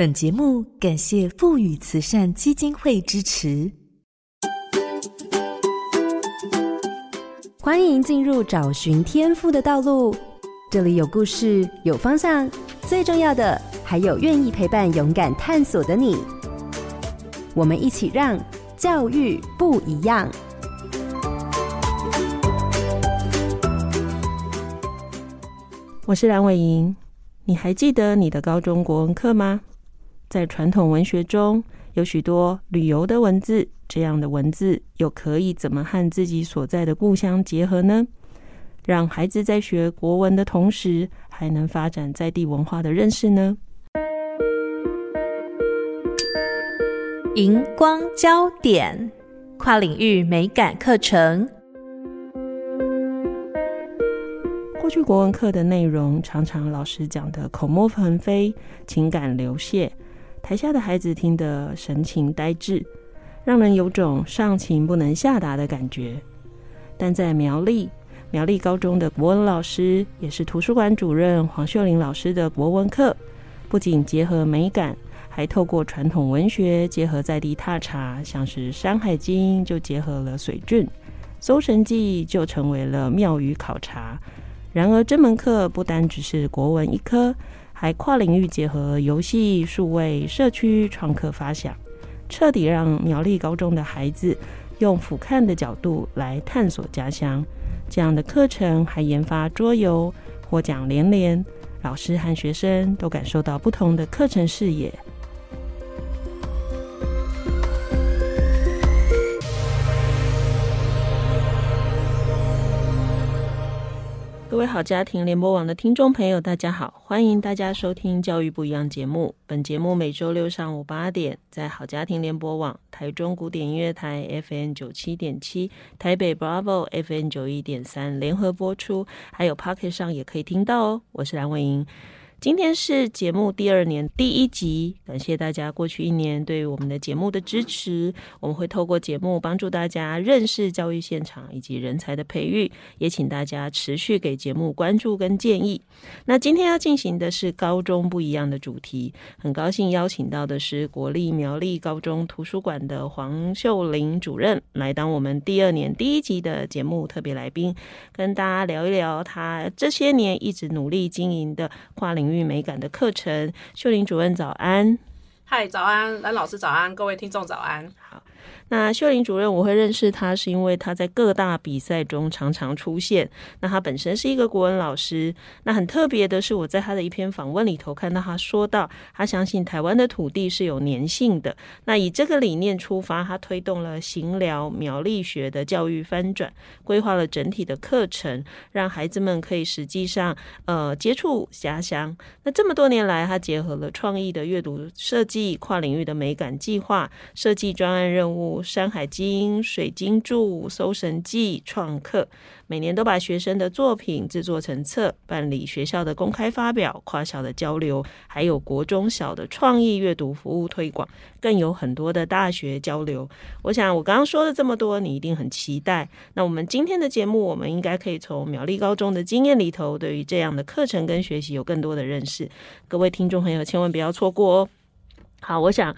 本节目感谢富宇慈善基金会支持。欢迎进入找寻天赋的道路，这里有故事，有方向，最重要的还有愿意陪伴、勇敢探索的你。我们一起让教育不一样。我是蓝伟莹，你还记得你的高中国文课吗？在传统文学中有许多旅游的文字，这样的文字又可以怎么和自己所在的故乡结合呢？让孩子在学国文的同时，还能发展在地文化的认识呢？荧光焦点，跨领域美感课程。过去国文课的内容，常常老师讲的口沫横飞，情感流泻。台下的孩子听得神情呆滞，让人有种上情不能下达的感觉。但在苗栗，苗栗高中的国文老师，也是图书馆主任黄秀玲老师的国文课，不仅结合美感，还透过传统文学结合在地踏查，像是《山海经》就结合了水圳，《搜神记》就成为了庙宇考察。然而，这门课不单只是国文一科。还跨领域结合游戏、数位、社区创客发想，彻底让苗栗高中的孩子用俯瞰的角度来探索家乡。这样的课程还研发桌游，获奖连连，老师和学生都感受到不同的课程视野。各位好家庭联播网的听众朋友，大家好，欢迎大家收听《教育不一样》节目。本节目每周六上午八点，在好家庭联播网、台中古典音乐台 FM 九七点七、台北 Bravo FM 九一点三联合播出，还有 Pocket 上也可以听到哦。我是蓝伟莹。今天是节目第二年第一集，感谢大家过去一年对我们的节目的支持。我们会透过节目帮助大家认识教育现场以及人才的培育，也请大家持续给节目关注跟建议。那今天要进行的是高中不一样的主题，很高兴邀请到的是国立苗栗高中图书馆的黄秀玲主任来当我们第二年第一集的节目特别来宾，跟大家聊一聊他这些年一直努力经营的跨龄领域美感的课程，秀玲主任早安。嗨，早安，蓝老师早安，各位听众早安。好。那秀玲主任，我会认识他，是因为他在各大比赛中常常出现。那他本身是一个国文老师。那很特别的是，我在他的一篇访问里头看到他说到，他相信台湾的土地是有粘性的。那以这个理念出发，他推动了行疗苗栗学的教育翻转，规划了整体的课程，让孩子们可以实际上呃接触家乡。那这么多年来，他结合了创意的阅读设计、跨领域的美感计划、设计专案任务。《山海经》、水晶柱、搜神记、创客，每年都把学生的作品制作成册，办理学校的公开发表、跨校的交流，还有国中小的创意阅读服务推广，更有很多的大学交流。我想我刚刚说了这么多，你一定很期待。那我们今天的节目，我们应该可以从苗栗高中的经验里头，对于这样的课程跟学习有更多的认识。各位听众朋友，千万不要错过哦。好，我想。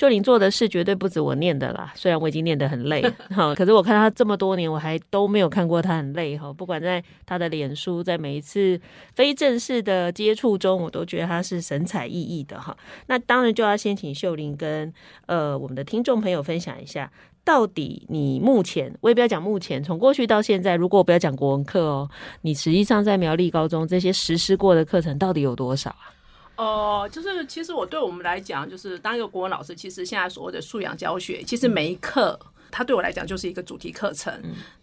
秀玲做的事绝对不止我念的啦，虽然我已经念得很累，哈，可是我看他这么多年，我还都没有看过他很累，哈。不管在他的脸书，在每一次非正式的接触中，我都觉得他是神采奕奕的，哈。那当然就要先请秀玲跟呃我们的听众朋友分享一下，到底你目前，我也不要讲目前，从过去到现在，如果我不要讲国文课哦，你实际上在苗栗高中这些实施过的课程到底有多少啊？哦、就是其实我对我们来讲，就是当一个国文老师，其实现在所谓的素养教学，其实每一课。它对我来讲就是一个主题课程，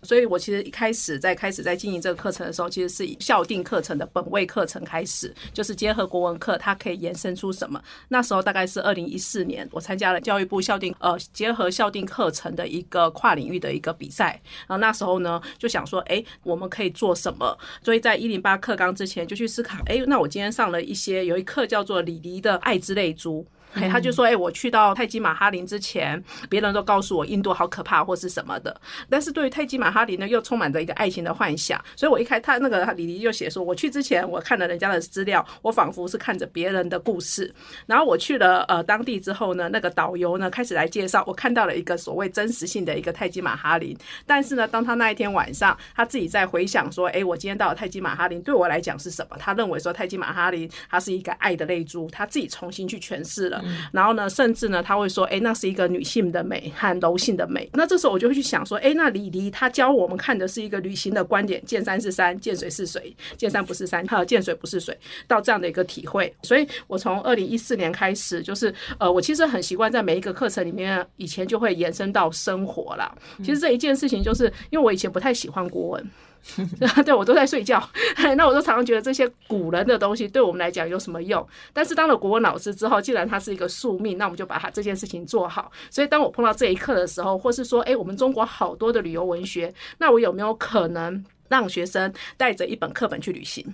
所以我其实一开始在开始在经营这个课程的时候，其实是以校定课程的本位课程开始，就是结合国文课，它可以延伸出什么？那时候大概是二零一四年，我参加了教育部校定呃结合校定课程的一个跨领域的一个比赛，然后那时候呢就想说，哎，我们可以做什么？所以在一零八课纲之前就去思考，哎，那我今天上了一些有一课叫做李黎的爱之泪珠。哎，他就说：“哎，我去到泰姬玛哈林之前，别人都告诉我印度好可怕或是什么的。但是对于泰姬玛哈林呢，又充满着一个爱情的幻想。所以我一开他那个李黎就写说，我去之前，我看了人家的资料，我仿佛是看着别人的故事。然后我去了呃当地之后呢，那个导游呢开始来介绍，我看到了一个所谓真实性的一个泰姬玛哈林。但是呢，当他那一天晚上，他自己在回想说，哎，我今天到了泰姬玛哈林，对我来讲是什么？他认为说泰姬玛哈林它是一个爱的泪珠，他自己重新去诠释了。然后呢，甚至呢，他会说，哎，那是一个女性的美和柔性的美。那这时候我就会去想说，哎，那李黎他教我们看的是一个旅行的观点，见山是山，见水是水，见山不是山，哈，见水不是水，到这样的一个体会。所以我从二零一四年开始，就是呃，我其实很习惯在每一个课程里面，以前就会延伸到生活啦。其实这一件事情，就是因为我以前不太喜欢国文。对，我都在睡觉。那我都常常觉得这些古人的东西对我们来讲有什么用？但是当了国文老师之后，既然它是一个宿命，那我们就把它这件事情做好。所以当我碰到这一刻的时候，或是说，哎，我们中国好多的旅游文学，那我有没有可能让学生带着一本课本去旅行？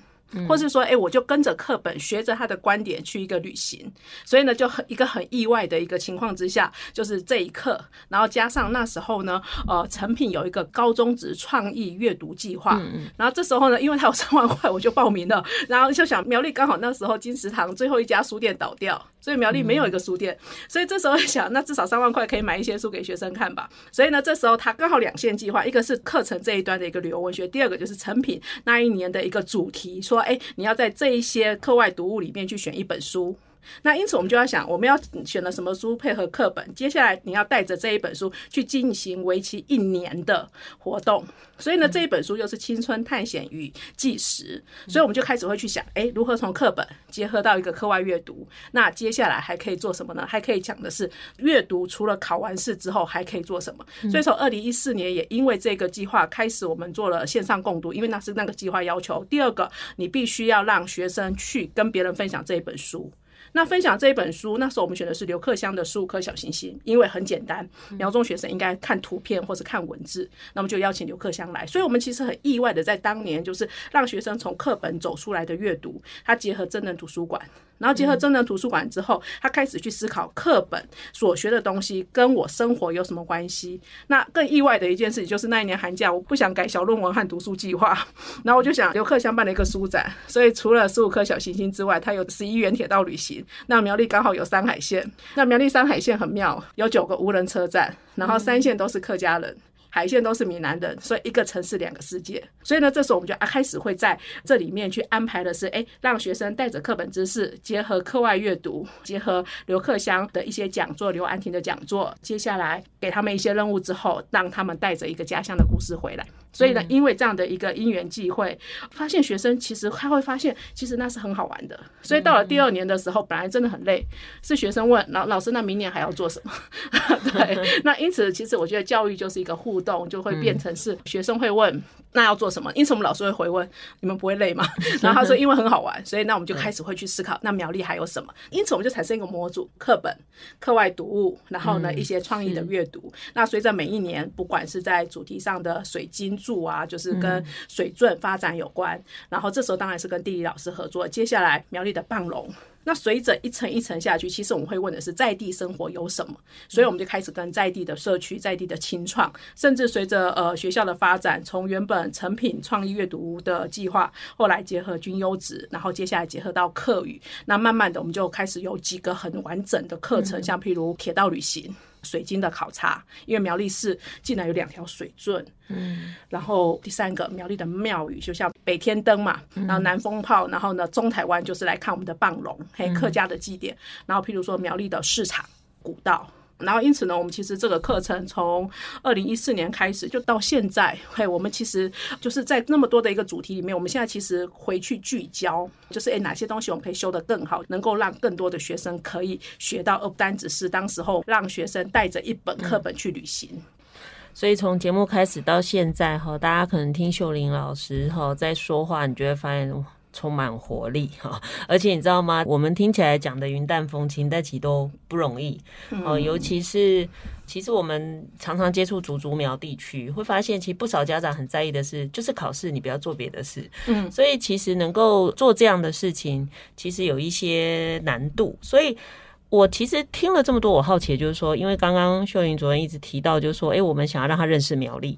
或是说，哎，我就跟着课本，学着他的观点去一个旅行，所以呢，就很一个很意外的一个情况之下，就是这一刻，然后加上那时候呢，呃，成品有一个高中职创意阅读计划，嗯然后这时候呢，因为他有三万块，我就报名了，然后就想苗栗刚好那时候金石堂最后一家书店倒掉，所以苗栗没有一个书店，所以这时候想，那至少三万块可以买一些书给学生看吧，所以呢，这时候他刚好两线计划，一个是课程这一端的一个旅游文学，第二个就是成品那一年的一个主题，说。哎，你要在这一些课外读物里面去选一本书。那因此，我们就要想，我们要选了什么书配合课本？接下来你要带着这一本书去进行为期一年的活动。所以呢，这一本书又是青春探险与纪实。所以我们就开始会去想，哎，如何从课本结合到一个课外阅读？那接下来还可以做什么呢？还可以讲的是阅读，除了考完试之后还可以做什么？所以从二零一四年也因为这个计划开始，我们做了线上共读，因为那是那个计划要求。第二个，你必须要让学生去跟别人分享这一本书。那分享这一本书，那时候我们选的是刘克襄的《十五颗小行星》，因为很简单，苗中学生应该看图片或是看文字，那么就邀请刘克襄来。所以，我们其实很意外的，在当年就是让学生从课本走出来的阅读，它结合真人图书馆。然后结合真人图书馆之后，他开始去思考课本所学的东西跟我生活有什么关系。那更意外的一件事情就是那一年寒假，我不想改小论文和读书计划，然后我就想留客相伴的一个书展，所以除了十五颗小行星之外，它有十一元铁道旅行。那苗栗刚好有山海线，那苗栗山海线很妙，有九个无人车站，然后三线都是客家人。海线都是闽南人，所以一个城市两个世界。所以呢，这时候我们就啊开始会在这里面去安排的是，哎，让学生带着课本知识，结合课外阅读，结合刘克湘的一些讲座，刘安婷的讲座，接下来给他们一些任务之后，让他们带着一个家乡的故事回来。所以呢，因为这样的一个因缘际会，发现学生其实他会发现，其实那是很好玩的。所以到了第二年的时候，本来真的很累，是学生问老老师，那明年还要做什么？对，那因此其实我觉得教育就是一个互动，就会变成是学生会问。那要做什么？因此我们老师会回问：你们不会累吗？然后他说：因为很好玩，所以那我们就开始会去思考，那苗栗还有什么？因此我们就产生一个模组：课本、课外读物，然后呢一些创意的阅读。那随着每一年，不管是在主题上的水晶柱啊，就是跟水圳发展有关，然后这时候当然是跟地理老师合作。接下来苗栗的棒龙。那随着一层一层下去，其实我们会问的是在地生活有什么，所以我们就开始跟在地的社区、在地的青创，甚至随着呃学校的发展，从原本成品创意阅读的计划，后来结合均优质，然后接下来结合到课语，那慢慢的我们就开始有几个很完整的课程，像譬如铁道旅行。水晶的考察，因为苗栗市竟然有两条水圳，嗯，然后第三个苗栗的庙宇，就像北天灯嘛，然后南风炮，然后呢中台湾就是来看我们的棒龙，还有客家的祭典，然后譬如说苗栗的市场、古道。然后，因此呢，我们其实这个课程从二零一四年开始，就到现在，嘿，我们其实就是在那么多的一个主题里面，我们现在其实回去聚焦，就是诶哪些东西我们可以修得更好，能够让更多的学生可以学到，而不单只是当时候让学生带着一本课本去旅行。所以从节目开始到现在哈，大家可能听秀玲老师哈在说话，你就会发现。充满活力 哈，而且你知道吗？我们听起来讲的云淡风轻，但其实都不容易哦。尤其是，其实我们常常接触竹竹苗地区，会发现其实不少家长很在意的是，就是考试，你不要做别的事。嗯，所以其实能够做这样的事情，其实有一些难度。所以我其实听了这么多，我好奇就是说，因为刚刚秀云主任一直提到，就是说，哎，我们想要让他认识苗栗，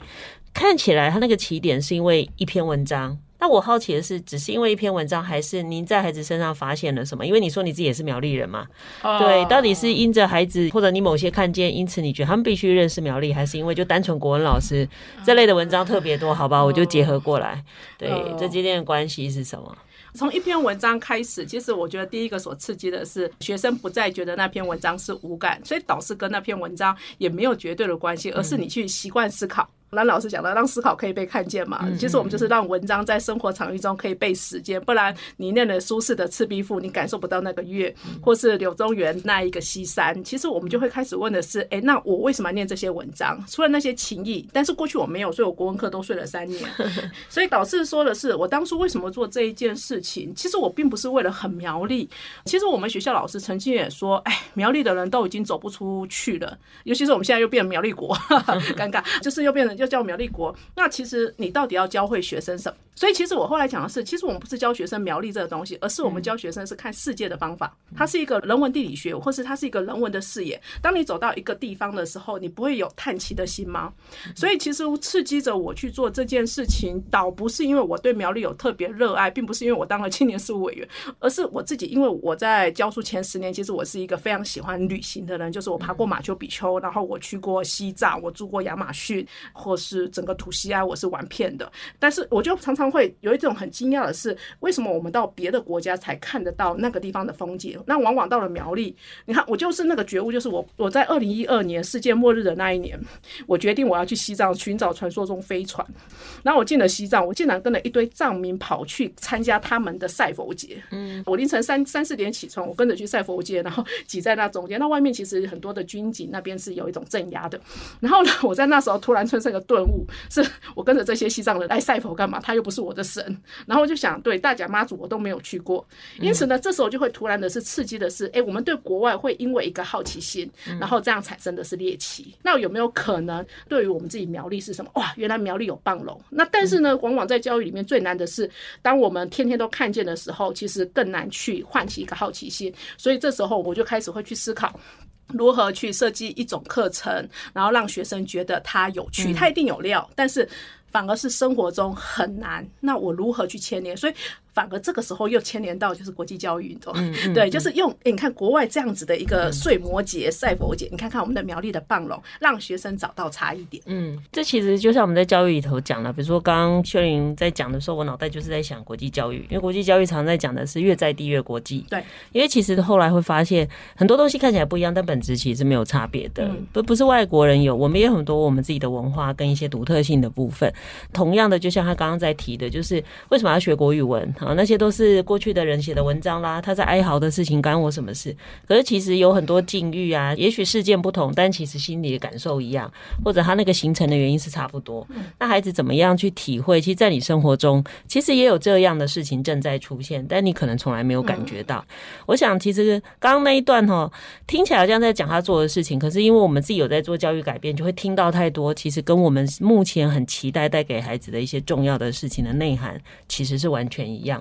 看起来他那个起点是因为一篇文章。那我好奇的是，只是因为一篇文章，还是您在孩子身上发现了什么？因为你说你自己也是苗栗人嘛，哦、对，到底是因着孩子，或者你某些看见，因此你觉得他们必须认识苗栗，还是因为就单纯国文老师这类的文章特别多？好吧，我就结合过来，对，哦、这之间的关系是什么？从一篇文章开始，其实我觉得第一个所刺激的是学生不再觉得那篇文章是无感，所以导师跟那篇文章也没有绝对的关系，而是你去习惯思考。那老师讲的，让思考可以被看见嘛？其实我们就是让文章在生活场域中可以被实践，不然你念了苏轼的《赤壁赋》，你感受不到那个月，或是柳宗元那一个西山。其实我们就会开始问的是：哎，那我为什么要念这些文章？除了那些情谊，但是过去我没有，所以我国文课都睡了三年。所以导师说的是，我当初为什么做这一件事情？其实我并不是为了很苗栗。其实我们学校老师曾经也说：哎，苗栗的人都已经走不出去了，尤其是我们现在又变成苗栗国，尴尬，就是又变成。叫苗立国，那其实你到底要教会学生什么？所以其实我后来讲的是，其实我们不是教学生苗栗这个东西，而是我们教学生是看世界的方法。它是一个人文地理学，或是它是一个人文的视野。当你走到一个地方的时候，你不会有叹气的心吗？所以其实刺激着我去做这件事情，倒不是因为我对苗栗有特别热爱，并不是因为我当了青年事务委员，而是我自己，因为我在教书前十年，其实我是一个非常喜欢旅行的人，就是我爬过马丘比丘，然后我去过西藏，我住过亚马逊，或是整个土西安，我是玩遍的。但是我就常常会有一种很惊讶的是，为什么我们到别的国家才看得到那个地方的风景？那往往到了苗栗，你看我就是那个觉悟，就是我我在二零一二年世界末日的那一年，我决定我要去西藏寻找传说中飞船。然后我进了西藏，我竟然跟了一堆藏民跑去参加他们的赛佛节。嗯，我凌晨三三四点起床，我跟着去赛佛节，然后 挤在那中间。那外面其实很多的军警，那边是有一种镇压的。然后呢，我在那时候突然出现一个顿悟。是我跟着这些西藏人来赛佛干嘛？他又不是我的神。然后我就想，对，大甲妈祖我都没有去过，因此呢，这时候就会突然的是刺激的是，哎，我们对国外会因为一个好奇心，然后这样产生的是猎奇。那有没有可能，对于我们自己苗栗是什么？哇，原来苗栗有棒龙。那但是呢，往往在教育里面最难的是，当我们天天都看见的时候，其实更难去唤起一个好奇心。所以这时候我就开始会去思考。如何去设计一种课程，然后让学生觉得它有趣，它一定有料，但是反而是生活中很难。那我如何去牵连？所以。反而这个时候又牵连到就是国际教育你懂，对，就是用诶你看国外这样子的一个睡魔节、赛佛节，你看看我们的苗栗的棒龙，让学生找到差异点。嗯，这其实就像我们在教育里头讲了，比如说刚刚秀玲在讲的时候，我脑袋就是在想国际教育，因为国际教育常在讲的是越在地越国际。对，因为其实后来会发现很多东西看起来不一样，但本质其实是没有差别的。不、嗯、不是外国人有，我们也有很多我们自己的文化跟一些独特性的部分。同样的，就像他刚刚在提的，就是为什么要学国语文？啊，那些都是过去的人写的文章啦。他在哀嚎的事情干我什么事？可是其实有很多境遇啊，也许事件不同，但其实心里的感受一样，或者他那个形成的原因是差不多。那孩子怎么样去体会？其实，在你生活中，其实也有这样的事情正在出现，但你可能从来没有感觉到。我想，其实刚刚那一段哈，听起来好像在讲他做的事情，可是因为我们自己有在做教育改变，就会听到太多，其实跟我们目前很期待带给孩子的一些重要的事情的内涵，其实是完全一样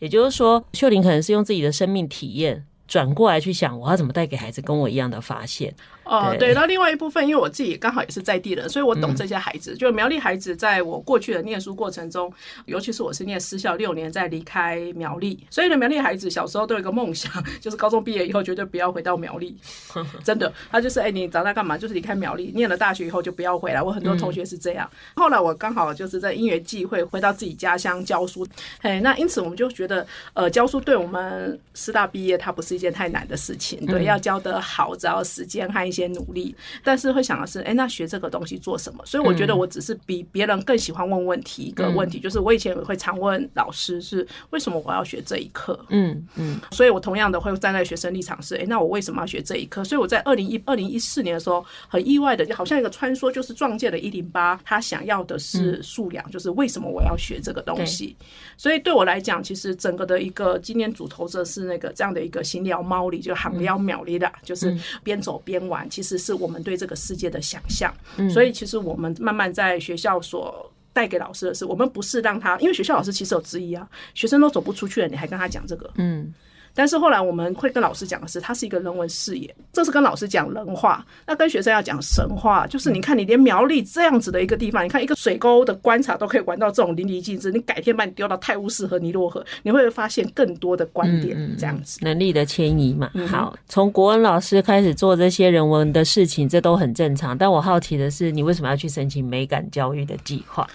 也就是说，秀玲可能是用自己的生命体验转过来去想，我要怎么带给孩子跟我一样的发现。哦，对，那另外一部分，因为我自己刚好也是在地人，所以我懂这些孩子。就苗栗孩子，在我过去的念书过程中，尤其是我是念私校六年，再离开苗栗，所以呢，苗栗孩子小时候都有一个梦想，就是高中毕业以后绝对不要回到苗栗。真的，他就是哎，你长大干嘛？就是离开苗栗，念了大学以后就不要回来。我很多同学是这样。后来我刚好就是在因缘际会回到自己家乡教书，嘿，那因此我们就觉得，呃，教书对我们师大毕业，它不是一件太难的事情。对，要教得好，只要时间和一些。些努力，但是会想的是，哎，那学这个东西做什么？所以我觉得我只是比别人更喜欢问问题。一个问题就是，我以前也会常问老师，是为什么我要学这一课？嗯嗯，所以我同样的会站在学生立场是，哎，那我为什么要学这一课？所以我在二零一二零一四年的时候，很意外的，就好像一个穿梭，就是撞见了一零八，他想要的是素养，就是为什么我要学这个东西？所以对我来讲，其实整个的一个今年主投则是那个这样的一个行聊猫里，就行聊秒里的，就是边走边玩。其实是我们对这个世界的想象，所以其实我们慢慢在学校所带给老师的是，我们不是让他，因为学校老师其实有质疑啊，学生都走不出去了，你还跟他讲这个，嗯，但是后来我们会跟老师讲的是，它是一个人文视野，这是跟老师讲人话，那跟学生要讲神话。就是你看，你连苗栗这样子的一个地方，你看一个水沟的观察都可以玩到这种淋漓尽致，你改天把你丢到泰晤士河、尼罗河，你会发现更多的观点，这样子。能力的迁移嘛。好，从国文老师开始做这些人文的事情，这都很正常。但我好奇的是，你为什么要去申请美感教育的计划？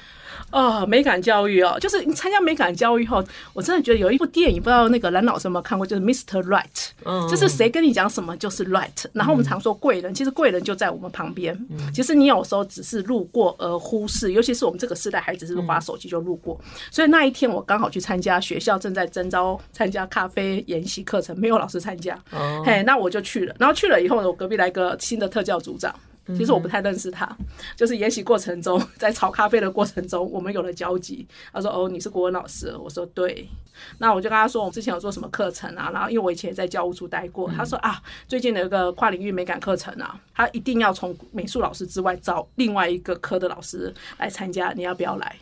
哦，美感教育哦，就是你参加美感教育后，我真的觉得有一部电影，不知道那个蓝老师有没有看过，就是 Mr. Right，嗯，就是谁跟你讲什么就是 Right。然后我们常说贵人，其实贵人就在我们旁边。其实你有时候只是路过而忽视，尤其是我们这个时代，孩子是滑手机就路过。所以那一天我刚好去参加学校正在征招参加咖啡研习课程，没有老师参加，嘿，那我就去了。然后去了以后呢，我隔壁来个新的特教组长。其实我不太认识他，就是研习过程中，在炒咖啡的过程中，我们有了交集。他说：“哦，你是国文老师？”我说：“对。”那我就跟他说：“我们之前有做什么课程啊？”然后因为我以前也在教务处待过，他说：“啊，最近有一个跨领域美感课程啊，他一定要从美术老师之外找另外一个科的老师来参加，你要不要来？”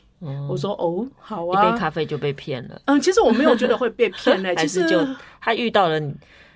我说：“哦，好啊。”一杯咖啡就被骗了。嗯，其实我没有觉得会被骗呢、欸，其实就他遇到了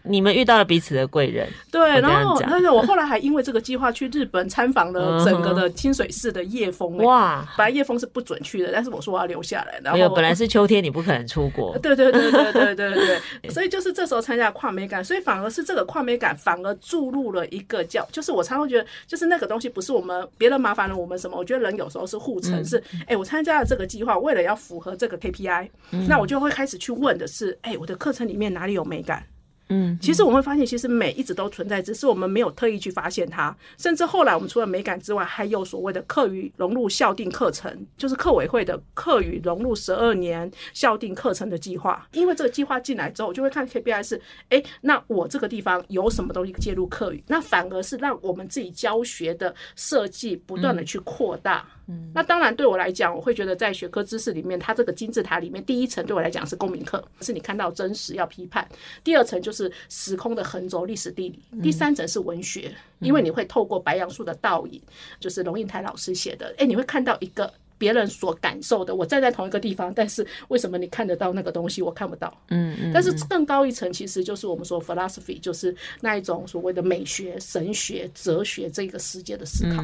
你。你们遇到了彼此的贵人，对，然后但是我后来还因为这个计划去日本参访了整个的清水寺的叶峰。哇，本来叶峰是不准去的，但是我说我要留下来。然后本来是秋天，你不可能出国。对对对对对对对，所以就是这时候参加跨美感，所以反而是这个跨美感反而注入了一个叫，就是我常常觉得，就是那个东西不是我们别人麻烦了我们什么，我觉得人有时候是互成，是哎，我参加了这个计划，为了要符合这个 KPI，那我就会开始去问的是，哎，我的课程里面哪里有美感？嗯，其实我们会发现，其实美一直都存在，只是我们没有特意去发现它。甚至后来，我们除了美感之外，还有所谓的课余融入校订课程，就是课委会的课余融入十二年校订课程的计划。因为这个计划进来之后，我就会看 KPI 是，哎，那我这个地方有什么东西介入课余，那反而是让我们自己教学的设计不断的去扩大。嗯，那当然对我来讲，我会觉得在学科知识里面，它这个金字塔里面，第一层对我来讲是公民课，是你看到真实要批判；第二层就是时空的横轴历史地理；第三层是文学，因为你会透过白杨树的倒影，就是龙应台老师写的，哎，你会看到一个别人所感受的。我站在同一个地方，但是为什么你看得到那个东西，我看不到？嗯嗯。但是更高一层，其实就是我们说 philosophy，就是那一种所谓的美学、神学、哲学这个世界的思考。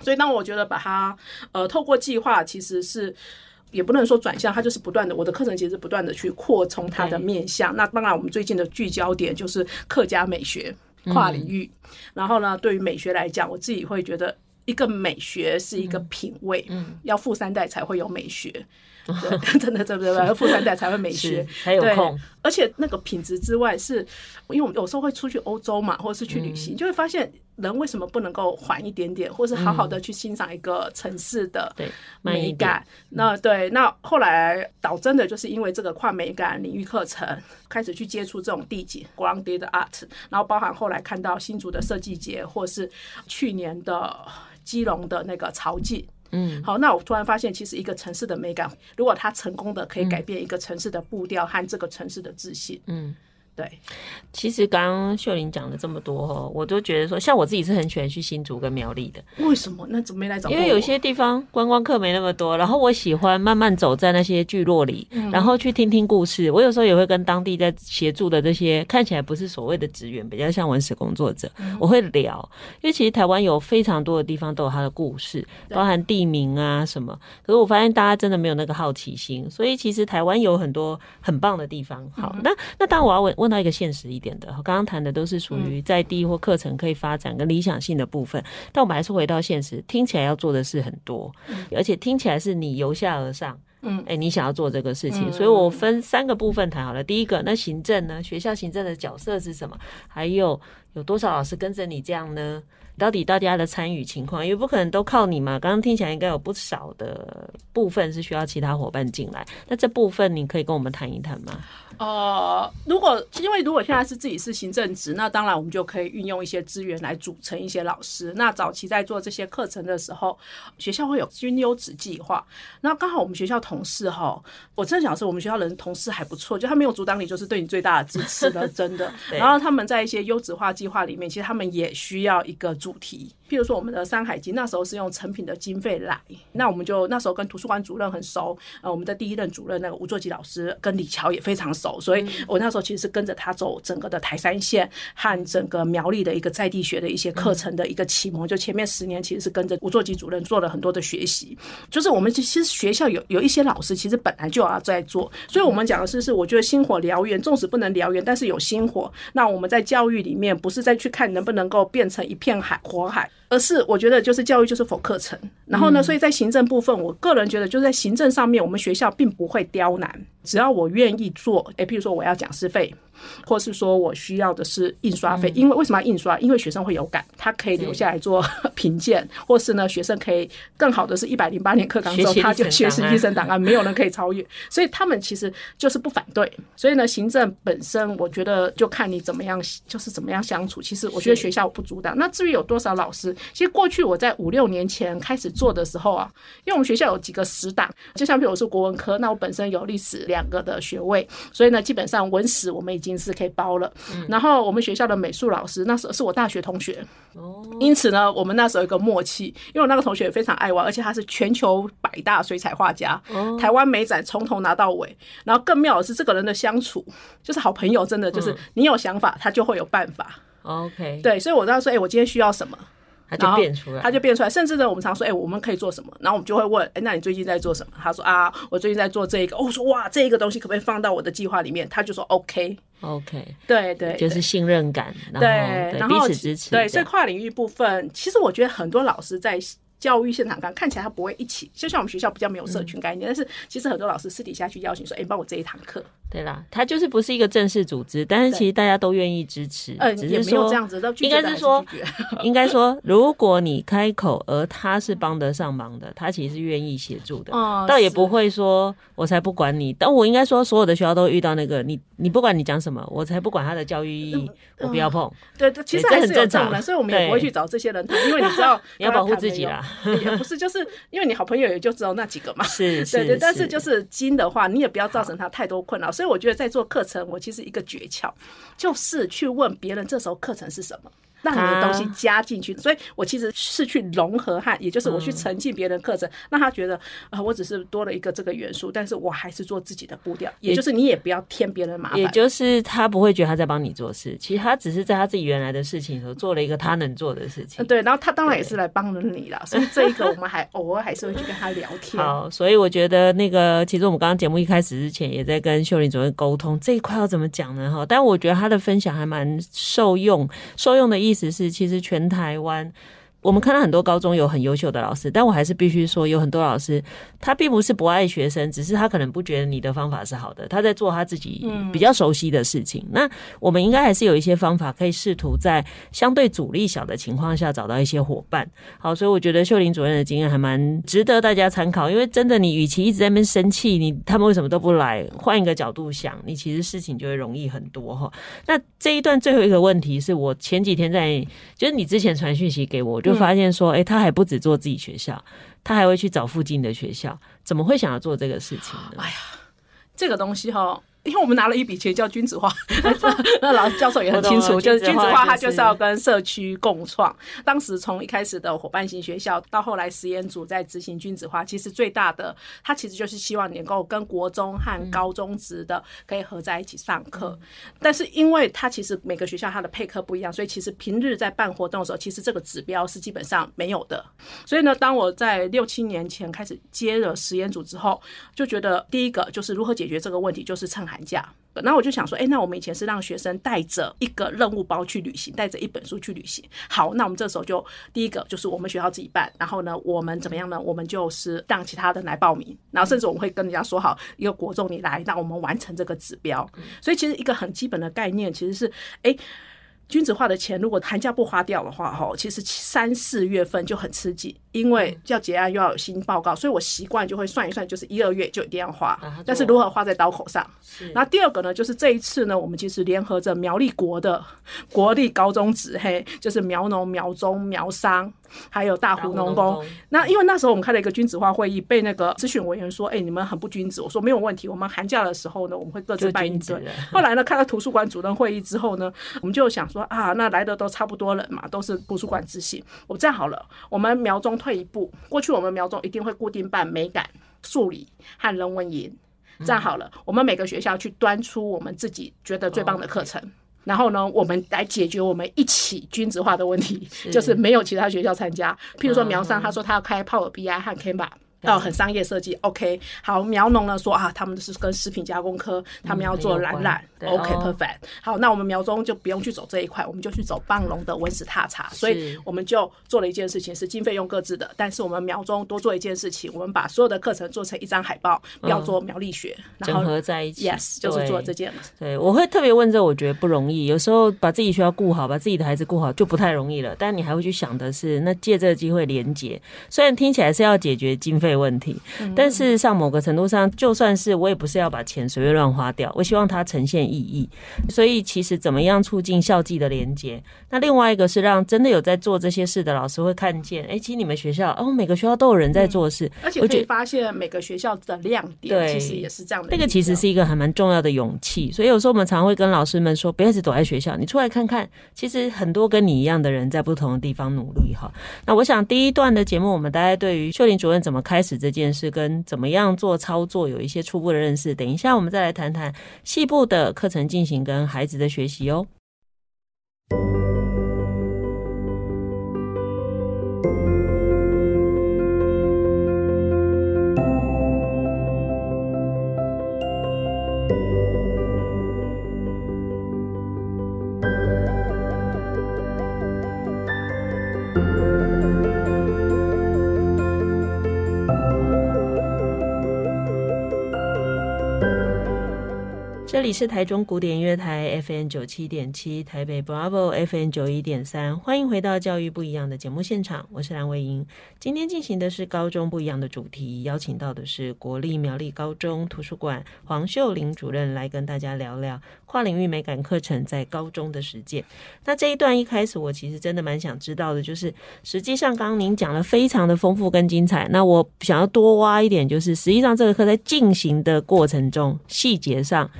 所以，当我觉得把它呃透过计划，其实是也不能说转向，它就是不断的，我的课程其实不断的去扩充它的面向。那当然，我们最近的聚焦点就是客家美学跨领域。然后呢，对于美学来讲，我自己会觉得一个美学是一个品味，嗯，要富三代才会有美学。对，真的，真的，真的，富三代才会美学，才有空。而且那个品质之外，是因为我们有时候会出去欧洲嘛，或者是去旅行，就会发现人为什么不能够缓一点点，或是好好的去欣赏一个城市的美感。那对，那后来导真的就是因为这个跨美感领域课程，开始去接触这种地景 grounded art，然后包含后来看到新竹的设计节，或是去年的基隆的那个潮境。嗯，好，那我突然发现，其实一个城市的美感，如果它成功的可以改变一个城市的步调和这个城市的自信，嗯。对，其实刚刚秀玲讲了这么多哦，我都觉得说，像我自己是很喜欢去新竹跟苗栗的。为什么？那怎么没来找？因为有些地方观光客没那么多，然后我喜欢慢慢走在那些聚落里，然后去听听故事。我有时候也会跟当地在协助的这些看起来不是所谓的职员，比较像文史工作者，我会聊。因为其实台湾有非常多的地方都有它的故事，包含地名啊什么。可是我发现大家真的没有那个好奇心，所以其实台湾有很多很棒的地方。好，那那当然我要问问。到一个现实一点的，我刚刚谈的都是属于在地或课程可以发展跟理想性的部分，但我们还是回到现实，听起来要做的事很多，而且听起来是你由下而上，嗯，哎，你想要做这个事情，所以我分三个部分谈好了。第一个，那行政呢？学校行政的角色是什么？还有有多少老师跟着你这样呢？到底大家的参与情况，因为不可能都靠你嘛。刚刚听起来应该有不少的部分是需要其他伙伴进来，那这部分你可以跟我们谈一谈吗？呃，如果因为如果现在是自己是行政职，那当然我们就可以运用一些资源来组成一些老师。那早期在做这些课程的时候，学校会有军优质计划。那刚好我们学校同事哈，我真的想说我们学校人同事还不错，就他没有阻挡你，就是对你最大的支持了，真的。然后他们在一些优质化计计划里面，其实他们也需要一个主题。譬如说，我们的《山海经》那时候是用成品的经费来，那我们就那时候跟图书馆主任很熟，呃，我们的第一任主任那个吴作吉老师跟李乔也非常熟，所以我那时候其实是跟着他走整个的台山县和整个苗栗的一个在地学的一些课程的一个启蒙。就前面十年其实是跟着吴作吉主任做了很多的学习，就是我们其实学校有有一些老师其实本来就要在做，所以我们讲的是是我觉得星火燎原，纵使不能燎原，但是有星火。那我们在教育里面不是再去看能不能够变成一片海火海。而是我觉得就是教育就是否课程，然后呢，所以在行政部分，我个人觉得就是在行政上面，我们学校并不会刁难，只要我愿意做，诶，譬如说我要讲师费。或是说我需要的是印刷费，因为为什么要印刷？因为学生会有感，他可以留下来做 评鉴，或是呢，学生可以更好的是一百零八年课纲之后，他就学习历史档案，没有人可以超越，所以他们其实就是不反对。所以呢，行政本身我觉得就看你怎么样，就是怎么样相处。其实我觉得学校不阻挡。那至于有多少老师，其实过去我在五六年前开始做的时候啊，因为我们学校有几个死党，就像比如我是国文科，那我本身有历史两个的学位，所以呢，基本上文史我们已经。是可以包了，然后我们学校的美术老师那时候是我大学同学，因此呢，我们那时候有一个默契，因为我那个同学也非常爱玩，而且他是全球百大水彩画家，台湾美展从头拿到尾，然后更妙的是这个人的相处就是好朋友，真的就是你有想法，他就会有办法。OK，对，所以我当时说，哎，我今天需要什么？他就变出来，他就变出来。甚至呢，我们常说，哎、欸，我们可以做什么？然后我们就会问，哎、欸，那你最近在做什么？他说啊，我最近在做这个。哦，我说哇，这个东西可不可以放到我的计划里面？他就说 OK，OK，、okay, 对，对对，就是信任感，对，然后彼此支持。对，所以跨领域部分，其实我觉得很多老师在。教育现场看看起来他不会一起，就像我们学校比较没有社群概念，嗯、但是其实很多老师私底下去邀请说，哎、欸，帮我这一堂课。对啦，他就是不是一个正式组织，但是其实大家都愿意支持。呃，只是说也没有这样子，应该是说，应该说，如果你开口，而他是帮得上忙的，他其实是愿意协助的。哦，倒也不会说，我才不管你。但我应该说，所有的学校都遇到那个你，你不管你讲什么，我才不管他的教育意义，嗯、我不要碰。对对，其实还是有这种的，所以我们也不会去找这些人谈，因为你知道 你要保护自己啦。也不是就。是因为你好朋友也就只有那几个嘛，是，是，对对，但是就是金的话，你也不要造成他太多困扰。所以我觉得在做课程，我其实一个诀窍就是去问别人这时候课程是什么。让你的东西加进去，所以我其实是去融合和，也就是我去沉浸别人课程，让他觉得啊，我只是多了一个这个元素，但是我还是做自己的步调，也就是你也不要添别人麻烦，也就是他不会觉得他在帮你做事，其实他只是在他自己原来的事情时候做了一个他能做的事情。对，然后他当然也是来帮了你了，所以这一个我们还 偶尔还是会去跟他聊天。好，所以我觉得那个其实我们刚刚节目一开始之前也在跟秀玲主任沟通这一块要怎么讲呢？哈，但我觉得他的分享还蛮受用，受用的意意思是其实。全台湾。我们看到很多高中有很优秀的老师，但我还是必须说，有很多老师他并不是不爱学生，只是他可能不觉得你的方法是好的，他在做他自己比较熟悉的事情。嗯、那我们应该还是有一些方法，可以试图在相对阻力小的情况下找到一些伙伴。好，所以我觉得秀玲主任的经验还蛮值得大家参考，因为真的，你与其一直在那边生气，你他们为什么都不来？换一个角度想，你其实事情就会容易很多哈。那这一段最后一个问题是我前几天在，就是你之前传讯息给我。就发现说，哎、欸，他还不止做自己学校，他还会去找附近的学校。怎么会想要做这个事情呢？哎呀，这个东西哈。因为我们拿了一笔钱叫君子化，那老师教授也很清楚，就是君子化，它就是要跟社区共创。当时从一开始的伙伴型学校，到后来实验组在执行君子化，其实最大的，它其实就是希望能够跟国中和高中职的可以合在一起上课。但是因为它其实每个学校它的配课不一样，所以其实平日在办活动的时候，其实这个指标是基本上没有的。所以呢，当我在六七年前开始接了实验组之后，就觉得第一个就是如何解决这个问题，就是趁寒。假，那我就想说，哎，那我们以前是让学生带着一个任务包去旅行，带着一本书去旅行。好，那我们这时候就第一个就是我们学校自己办，然后呢，我们怎么样呢？我们就是让其他人来报名，然后甚至我们会跟人家说好，一个国中你来，让我们完成这个指标。所以其实一个很基本的概念其实是，哎。君子化的钱，如果寒假不花掉的话，哈，其实三四月份就很吃紧，因为要结案又要有新报告，所以我习惯就会算一算，就是一二月就一定要花。但是如何花在刀口上？然后第二个呢，就是这一次呢，我们其实联合着苗栗国的国立高中职，嘿，就是苗农、苗中、苗商，还有大湖农工。那因为那时候我们开了一个君子化会议，被那个咨询委员说：“哎、欸，你们很不君子。”我说：“没有问题，我们寒假的时候呢，我们会各自办一顿。” 后来呢，开了图书馆主任会议之后呢，我们就想说：“啊，那来的都差不多人嘛，都是图书馆自信。我这样好了，我们苗中退一步，过去我们苗中一定会固定办美感、数理和人文营。这样好了，我们每个学校去端出我们自己觉得最棒的课程。”然后呢，我们来解决我们一起均值化的问题，就是没有其他学校参加。譬如说苗商，他说他要开 Power BI 和 Canva。哦，很商业设计，OK，好。苗农呢说啊，他们是跟食品加工科，他们要做蓝染，OK，perfect。好，那我们苗中就不用去走这一块，我们就去走棒龙的文史踏查。所以我们就做了一件事情，是经费用各自的，但是我们苗中多做一件事情，我们把所有的课程做成一张海报，要做苗栗学，然后整合在一起。Yes，就是做这件。对，我会特别问这，我觉得不容易。有时候把自己学校顾好，把自己的孩子顾好就不太容易了。但你还会去想的是，那借这个机会连接，虽然听起来是要解决经费问题。但事实上，某个程度上，就算是我也不是要把钱随便乱花掉，我希望它呈现意义。所以，其实怎么样促进校际的连接？那另外一个是让真的有在做这些事的老师会看见，哎、欸，其实你们学校哦，每个学校都有人在做事，而且可以发现每个学校的亮点。对，其实也是这样的。那个其实是一个还蛮重要的勇气。所以有时候我们常会跟老师们说，不要一直躲在学校，你出来看看，其实很多跟你一样的人在不同的地方努力哈。那我想第一段的节目，我们大家对于秀玲主任怎么开开始这件事，跟怎么样做操作有一些初步的认识。等一下，我们再来谈谈细部的课程进行跟孩子的学习哦。里是台中古典音乐台 FM 九七点七，台北 Bravo FM 九一点三，欢迎回到教育不一样的节目现场，我是蓝伟莹。今天进行的是高中不一样的主题，邀请到的是国立苗栗高中图书馆黄秀玲主任来跟大家聊聊跨领域美感课程在高中的实践。那这一段一开始，我其实真的蛮想知道的，就是实际上刚刚您讲的非常的丰富跟精彩，那我想要多挖一点，就是实际上这个课在进行的过程中，细节上。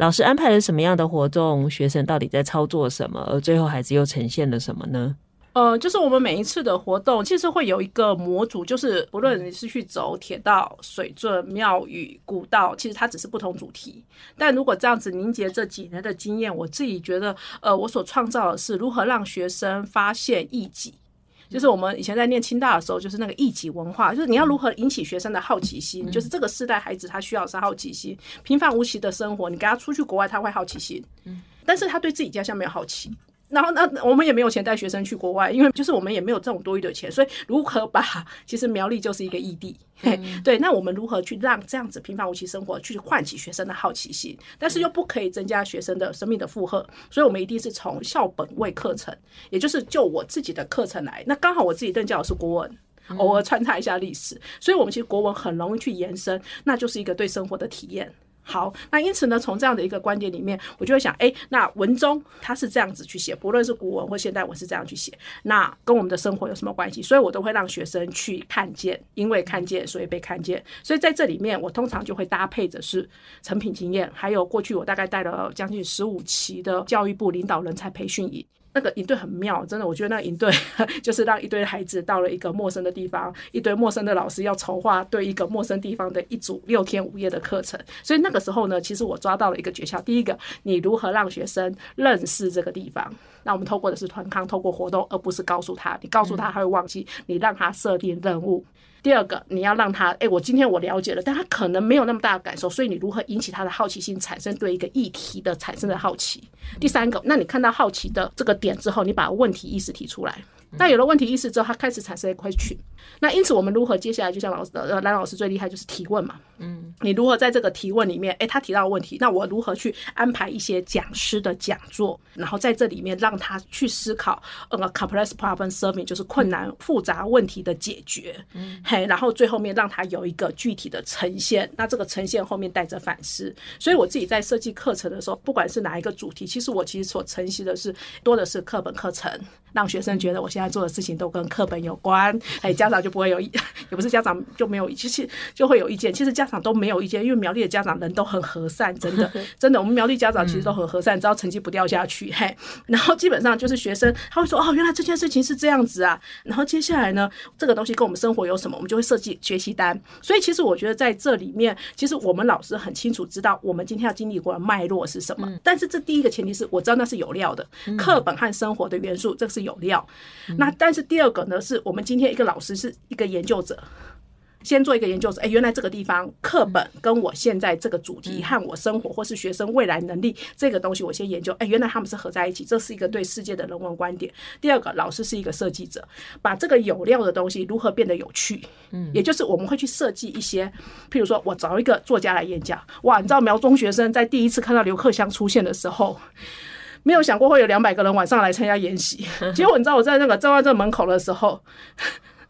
老师安排了什么样的活动？学生到底在操作什么？而最后孩子又呈现了什么呢？呃，就是我们每一次的活动，其实会有一个模组，就是不论你是去走铁道、水圳、庙宇、古道，其实它只是不同主题。但如果这样子凝结这几年的经验，我自己觉得，呃，我所创造的是如何让学生发现异己。就是我们以前在念清大的时候，就是那个异己文化，就是你要如何引起学生的好奇心，就是这个世代孩子他需要的是好奇心，平凡无奇的生活，你给他出去国外他会好奇心，但是他对自己家乡没有好奇。然后那我们也没有钱带学生去国外，因为就是我们也没有这种多余的钱，所以如何把其实苗栗就是一个异地，嗯、对，那我们如何去让这样子平凡无奇生活去唤起学生的好奇心，但是又不可以增加学生的生命的负荷，所以我们一定是从校本位课程，也就是就我自己的课程来，那刚好我自己任教的是国文，偶尔穿插一下历史，所以我们其实国文很容易去延伸，那就是一个对生活的体验。好，那因此呢，从这样的一个观点里面，我就会想，哎、那文中他是这样子去写，不论是古文或现代文是这样去写，那跟我们的生活有什么关系？所以我都会让学生去看见，因为看见，所以被看见。所以在这里面，我通常就会搭配着是成品经验，还有过去我大概带了将近十五期的教育部领导人才培训营。那个营队很妙，真的，我觉得那个营队 就是让一堆孩子到了一个陌生的地方，一堆陌生的老师要筹划对一个陌生地方的一组六天五夜的课程。所以那个时候呢，其实我抓到了一个诀窍。第一个，你如何让学生认识这个地方？那我们透过的是团康，透过活动，而不是告诉他。你告诉他，他会忘记。你让他设定任务。第二个，你要让他，哎，我今天我了解了，但他可能没有那么大的感受，所以你如何引起他的好奇心，产生对一个议题的产生的好奇？第三个，那你看到好奇的这个点之后，你把问题意识提出来。那有了问题意识之后，他开始产生 question。那因此，我们如何接下来，就像老师呃蓝老师最厉害就是提问嘛。嗯，你如何在这个提问里面，哎，他提到的问题，那我如何去安排一些讲师的讲座，然后在这里面让他去思考，呃，complex problem solving 就是困难复杂问题的解决，嗯，嘿，然后最后面让他有一个具体的呈现，那这个呈现后面带着反思，所以我自己在设计课程的时候，不管是哪一个主题，其实我其实所承袭的是多的是课本课程，让学生觉得我现在做的事情都跟课本有关，哎，家长就不会有，也不是家长就没有，其实就会有意见，其实家长都没有意见，因为苗栗的家长人都很和善，真的，真的，我们苗栗家长其实都很和善，只要成绩不掉下去，嘿，然后基本上就是学生他会说，哦，原来这件事情是这样子啊，然后接下来呢，这个东西跟我们生活有什么，我们就会设计学习单，所以其实我觉得在这里面，其实我们老师很清楚知道我们今天要经历过的脉络是什么，但是这第一个前提是我知道那是有料的，课本和生活的元素，这个是有料。那但是第二个呢，是我们今天一个老师是一个研究者，先做一个研究者，哎，原来这个地方课本跟我现在这个主题和我生活或是学生未来能力这个东西，我先研究，哎，原来他们是合在一起，这是一个对世界的人文观点。第二个，老师是一个设计者，把这个有料的东西如何变得有趣，嗯，也就是我们会去设计一些，譬如说我找一个作家来演讲，哇，你知道苗中学生在第一次看到刘克襄出现的时候。没有想过会有两百个人晚上来参加演习，结果你知道我在那个在外这门口的时候，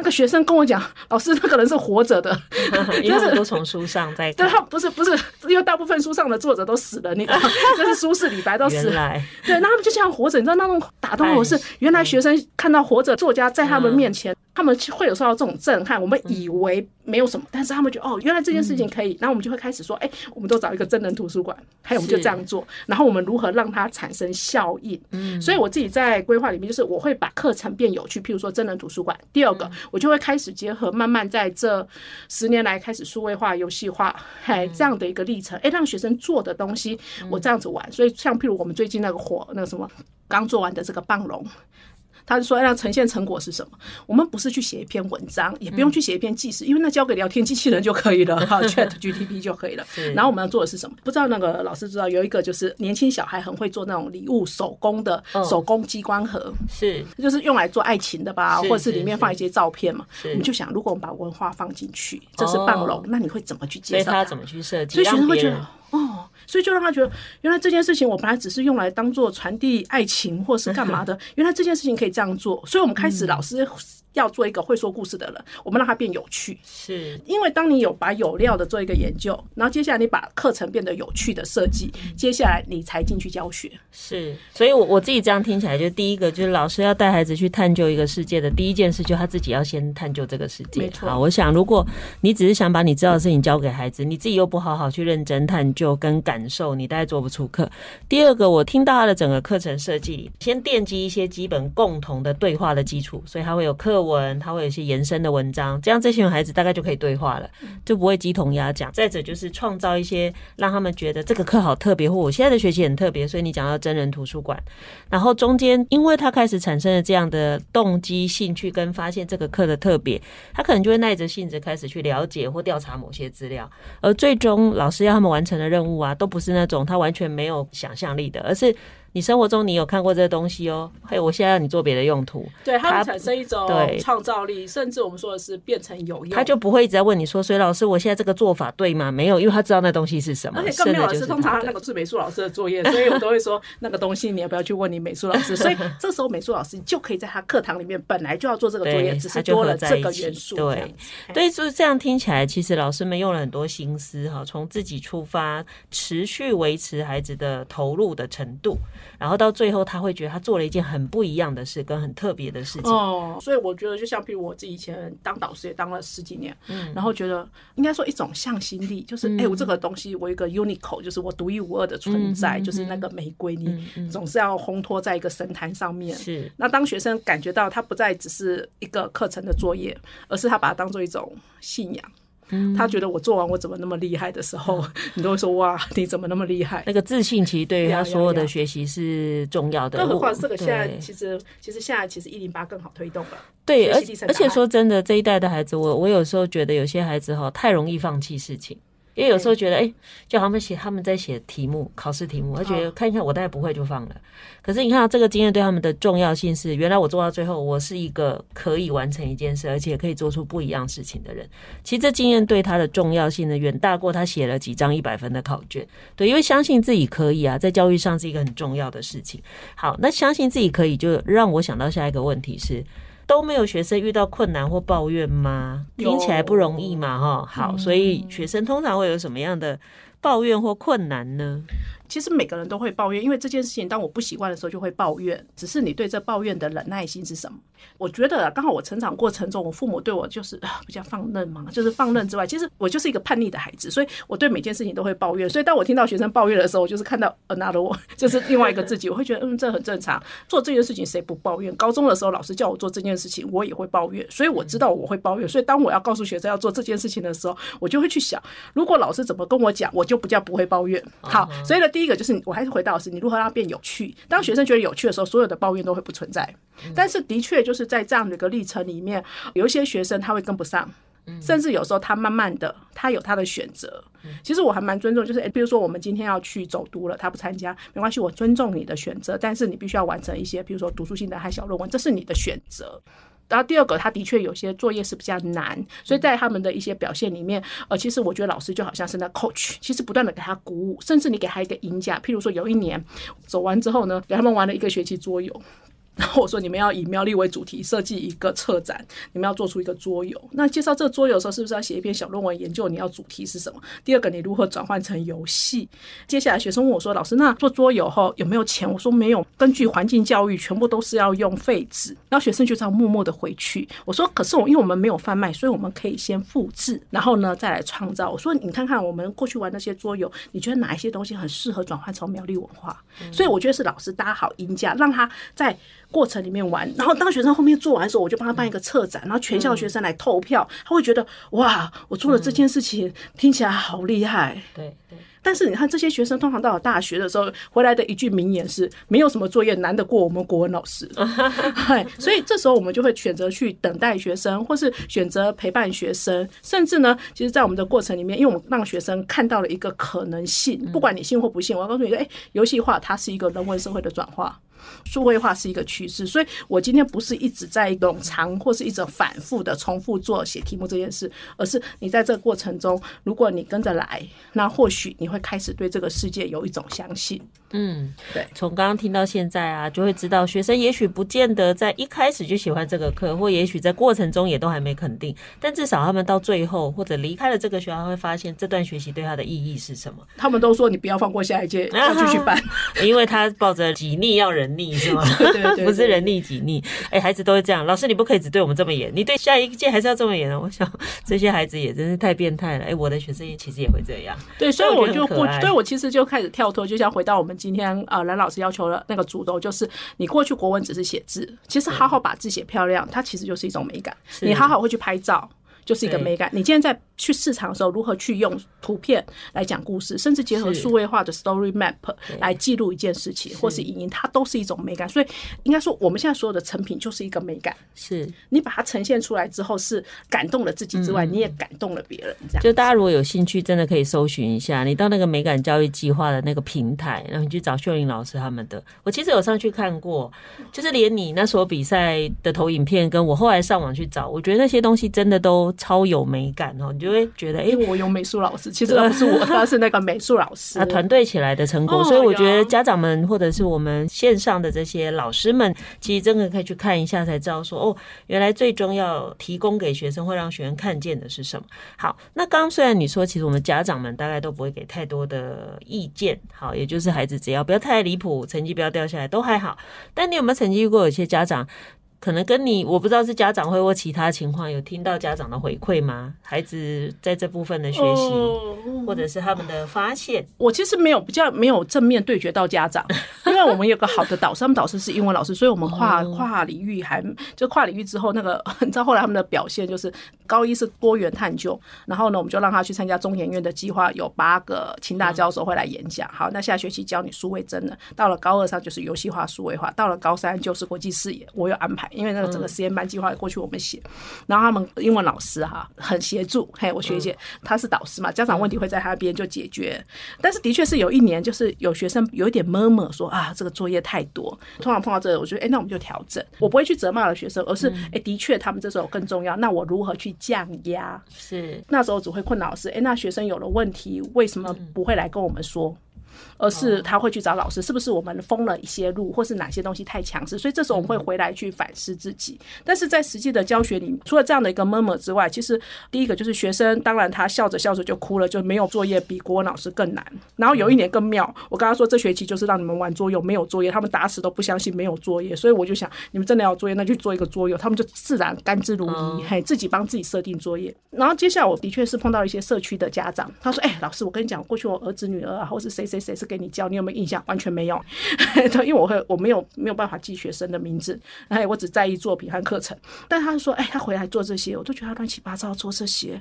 那个学生跟我讲，老师那个人是活着的，因为都从书上在看。对，他不是不是，因为大部分书上的作者都死了，你知道，就是苏轼、李白都死了。对，那他们就像活着，你知道那种打动我是，原来学生看到活着作家在他们面前。他们会有受到这种震撼，我们以为没有什么，但是他们觉得哦，原来这件事情可以，然后我们就会开始说，哎，我们都找一个真人图书馆，还有我们就这样做，然后我们如何让它产生效应？嗯，所以我自己在规划里面，就是我会把课程变有趣，譬如说真人图书馆。第二个，我就会开始结合慢慢在这十年来开始数位化、游戏化，哎，这样的一个历程，哎，让学生做的东西我这样子玩。所以像譬如我们最近那个火那个什么刚做完的这个棒龙。他是说，要呈现成果是什么？我们不是去写一篇文章，也不用去写一篇记事，因为那交给聊天机器人就可以了，哈，Chat GTP 就可以了。然后我们要做的是什么？不知道那个老师知道有一个就是年轻小孩很会做那种礼物手工的手工机关盒，是就是用来做爱情的吧，或者是里面放一些照片嘛。我们就想，如果我们把文化放进去，这是棒龙，那你会怎么去介绍？他怎么去设计？所以学生会觉得哦。所以就让他觉得，原来这件事情我本来只是用来当做传递爱情或是干嘛的，原来这件事情可以这样做。所以我们开始老师。要做一个会说故事的人，我们让他变有趣，是因为当你有把有料的做一个研究，然后接下来你把课程变得有趣的设计，接下来你才进去教学。是，所以我我自己这样听起来，就第一个就是老师要带孩子去探究一个世界的第一件事，就他自己要先探究这个世界。没错。我想如果你只是想把你知道的事情教给孩子，你自己又不好好去认真探究跟感受，你大概做不出课。第二个，我听到他的整个课程设计，先奠基一些基本共同的对话的基础，所以他会有课文，他会有一些延伸的文章，这样这些孩子大概就可以对话了，就不会鸡同鸭讲。再者就是创造一些让他们觉得这个课好特别，或我现在的学习很特别，所以你讲到真人图书馆，然后中间因为他开始产生了这样的动机、兴趣跟发现这个课的特别，他可能就会耐着性子开始去了解或调查某些资料，而最终老师要他们完成的任务啊，都不是那种他完全没有想象力的，而是。你生活中你有看过这个东西哦？嘿，我现在让你做别的用途，对，它会产生一种创造力，甚至我们说的是变成有用。他就不会一直在问你说：“所以老师，我现在这个做法对吗？”没有，因为他知道那东西是什么。而且更没有老师通常那个是美术老师的作业，所以我都会说 那个东西你要不要去问你美术老师？所以这时候美术老师就可以在他课堂里面本来就要做这个作业，只是多了这个元素。对，对，就是这样听起来，其实老师们用了很多心思哈，从自己出发，持续维持孩子的投入的程度，然后到最后。他会觉得他做了一件很不一样的事，跟很特别的事情。哦，所以我觉得，就像比如我自己以前当导师也当了十几年，嗯，然后觉得应该说一种向心力，就是哎、嗯欸，我这个东西我有一个 unique，就是我独一无二的存在，嗯、就是那个玫瑰，你总是要烘托在一个神坛上面。是、嗯，那当学生感觉到他不再只是一个课程的作业，而是他把它当做一种信仰。他觉得我做完我怎么那么厉害的时候，你都会说哇，你怎么那么厉害？那个自信其实对于他所有的学习是重要的。更何况这个现在其实其实现在其实一零八更好推动了。对，而而且说真的，这一代的孩子，我我有时候觉得有些孩子哈太容易放弃事情。因为有时候觉得，哎、欸，就他们写他们在写题目，考试题目，他觉得看一看我大概不会就放了。可是你看到这个经验对他们的重要性是，原来我做到最后，我是一个可以完成一件事，而且可以做出不一样事情的人。其实这经验对他的重要性呢，远大过他写了几张一百分的考卷。对，因为相信自己可以啊，在教育上是一个很重要的事情。好，那相信自己可以，就让我想到下一个问题是。都没有学生遇到困难或抱怨吗？听起来不容易嘛，哈。好，所以学生通常会有什么样的抱怨或困难呢？其实每个人都会抱怨，因为这件事情，当我不习惯的时候就会抱怨。只是你对这抱怨的忍耐心是什么？我觉得刚好我成长过程中，我父母对我就是比较放任嘛，就是放任之外，其实我就是一个叛逆的孩子，所以我对每件事情都会抱怨。所以当我听到学生抱怨的时候，我就是看到 another 我，就是另外一个自己，我会觉得嗯，这很正常。做这件事情谁不抱怨？高中的时候老师叫我做这件事情，我也会抱怨，所以我知道我会抱怨。所以当我要告诉学生要做这件事情的时候，我就会去想，如果老师怎么跟我讲，我就不叫不会抱怨。好，所以呢，第一个就是我还是回。到是，你如何让它变有趣？当学生觉得有趣的时候，所有的抱怨都会不存在。但是，的确就是在这样的一个历程里面，有一些学生他会跟不上，甚至有时候他慢慢的，他有他的选择。其实我还蛮尊重，就是诶，比如说我们今天要去走读了，他不参加没关系，我尊重你的选择。但是你必须要完成一些，比如说读书心得和小论文，这是你的选择。然后第二个，他的确有些作业是比较难，所以在他们的一些表现里面，呃，其实我觉得老师就好像是那 coach，其实不断的给他鼓舞，甚至你给他一个赢家。譬如说有一年走完之后呢，给他们玩了一个学期桌游。然后我说，你们要以苗栗为主题设计一个策展，你们要做出一个桌游。那介绍这个桌游的时候，是不是要写一篇小论文研究你要主题是什么？第二个，你如何转换成游戏？接下来学生问我说：“老师，那做桌游后有没有钱？”我说：“没有，根据环境教育，全部都是要用废纸。”然后学生就这样默默的回去。我说：“可是我因为我们没有贩卖，所以我们可以先复制，然后呢再来创造。”我说：“你看看我们过去玩那些桌游，你觉得哪一些东西很适合转换成苗栗文化？”所以我觉得是老师搭好音架，让他在。过程里面玩，然后当学生后面做完的时候，我就帮他办一个策展，然后全校学生来投票，他会觉得哇，我做了这件事情，听起来好厉害。对对。但是你看，这些学生通常到了大学的时候回来的一句名言是：没有什么作业难得过我们国文老师。所以这时候我们就会选择去等待学生，或是选择陪伴学生，甚至呢，其实，在我们的过程里面，因为我们让学生看到了一个可能性，不管你信或不信，我要告诉你说，哎，游戏化它是一个人文社会的转化。数位化是一个趋势，所以我今天不是一直在冗长或是一直反复的重复做写题目这件事，而是你在这个过程中，如果你跟着来，那或许你会开始对这个世界有一种相信。嗯，对。从刚刚听到现在啊，就会知道学生也许不见得在一开始就喜欢这个课，或也许在过程中也都还没肯定，但至少他们到最后或者离开了这个学校，会发现这段学习对他的意义是什么。他们都说你不要放过下一届，要继续办，因为他抱着己逆要人逆是吗？对对对，不是人逆己逆。哎、欸，孩子都会这样，老师你不可以只对我们这么严，你对下一届还是要这么严啊！我想这些孩子也真是太变态了。哎、欸，我的学生也其实也会这样。对，所以我就过，所以我其实就开始跳脱，就像回到我们今天呃，蓝老师要求的那个主轴，就是你过去国文只是写字，其实好好把字写漂亮，它其实就是一种美感。你好好会去拍照。就是一个美感。你今天在去市场的时候，如何去用图片来讲故事，甚至结合数位化的 story map 来记录一件事情，或是影音，它都是一种美感。所以应该说，我们现在所有的成品就是一个美感。是你把它呈现出来之后，是感动了自己之外，你也感动了别人。这样，就大家如果有兴趣，真的可以搜寻一下，你到那个美感教育计划的那个平台，然后你去找秀玲老师他们的。我其实有上去看过，就是连你那所比赛的投影片，跟我后来上网去找，我觉得那些东西真的都。超有美感哦，你就会觉得，哎、欸，我有美术老师，其实他不是我，他是那个美术老师，啊团队起来的成果。所以我觉得家长们或者是我们线上的这些老师们，其实真的可以去看一下，才知道说，哦，原来最终要提供给学生，会让学生看见的是什么。好，那刚刚虽然你说，其实我们家长们大概都不会给太多的意见，好，也就是孩子只要不要太离谱，成绩不要掉下来，都还好。但你有没有曾经遇过有些家长？可能跟你，我不知道是家长会或其他情况，有听到家长的回馈吗？孩子在这部分的学习，或者是他们的发现，我其实没有比较没有正面对决到家长，因为我们有个好的导师，他们导师是英文老师，所以我们跨跨领域还就跨领域之后，那个 你知道后来他们的表现就是高一是多元探究，然后呢，我们就让他去参加中研院的计划，有八个清大教授会来演讲。好，那下学期教你数位真的，到了高二上就是游戏化数位化，到了高三就是国际视野，我有安排。因为那个整个实验班计划过去我们写，然后他们英文老师哈很协助，嘿，我学姐她是导师嘛，家长问题会在她那边就解决。但是的确是有一年，就是有学生有一点 murmur 说啊，这个作业太多。通常碰到这个，我觉得哎，那我们就调整。我不会去责骂了学生，而是哎，的确他们这时候更重要。那我如何去降压？是那时候只会困扰是哎，那学生有了问题，为什么不会来跟我们说？而是他会去找老师，是不是我们封了一些路，或是哪些东西太强势？所以这时候我们会回来去反思自己。但是在实际的教学里，除了这样的一个 murmur 之外，其实第一个就是学生，当然他笑着笑着就哭了，就没有作业比国文老师更难。然后有一年更妙，我刚刚说这学期就是让你们玩桌游，没有作业，他们打死都不相信没有作业。所以我就想，你们真的要作业，那就做一个桌游，他们就自然甘之如饴，嘿，自己帮自己设定作业。然后接下来我的确是碰到一些社区的家长，他说：“哎，老师，我跟你讲，过去我儿子女儿啊，或是谁谁谁是给你教，你有没有印象？完全没有，对，因为我会我没有没有办法记学生的名字，哎，我只在意作品和课程。但他说，哎，他回来做这些，我都觉得他乱七八糟做这些，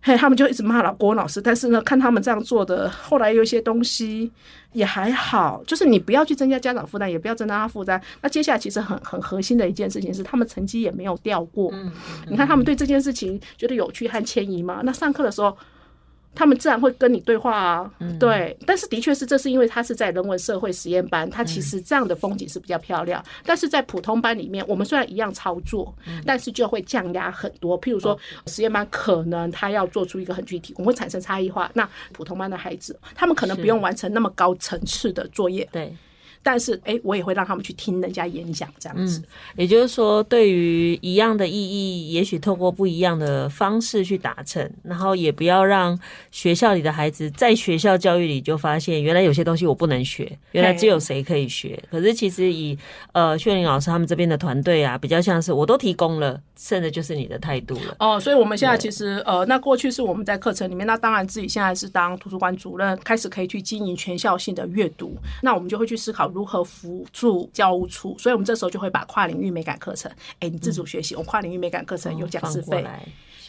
嘿，他们就一直骂了国文老师。但是呢，看他们这样做的，后来有一些东西也还好，就是你不要去增加家长负担，也不要增加他负担。那接下来其实很很核心的一件事情是，他们成绩也没有掉过。嗯，你看他们对这件事情觉得有趣和迁移吗？那上课的时候。他们自然会跟你对话啊，嗯、对，但是的确是，这是因为他是在人文社会实验班，他其实这样的风景是比较漂亮。嗯、但是在普通班里面，我们虽然一样操作，嗯、但是就会降压很多。譬如说，实验班可能他要做出一个很具体，我们会产生差异化。那普通班的孩子，他们可能不用完成那么高层次的作业。对。但是，哎、欸，我也会让他们去听人家演讲，这样子。嗯，也就是说，对于一样的意义，也许透过不一样的方式去达成，然后也不要让学校里的孩子在学校教育里就发现，原来有些东西我不能学，原来只有谁可以学。可是其实以呃炫玲老师他们这边的团队啊，比较像是我都提供了，剩的就是你的态度了。哦，所以我们现在其实呃，那过去是我们在课程里面，那当然自己现在是当图书馆主任，开始可以去经营全校性的阅读，那我们就会去思考。如何辅助教务处？所以我们这时候就会把跨领域美感课程，哎，你自主学习，我跨领域美感课程有讲师费。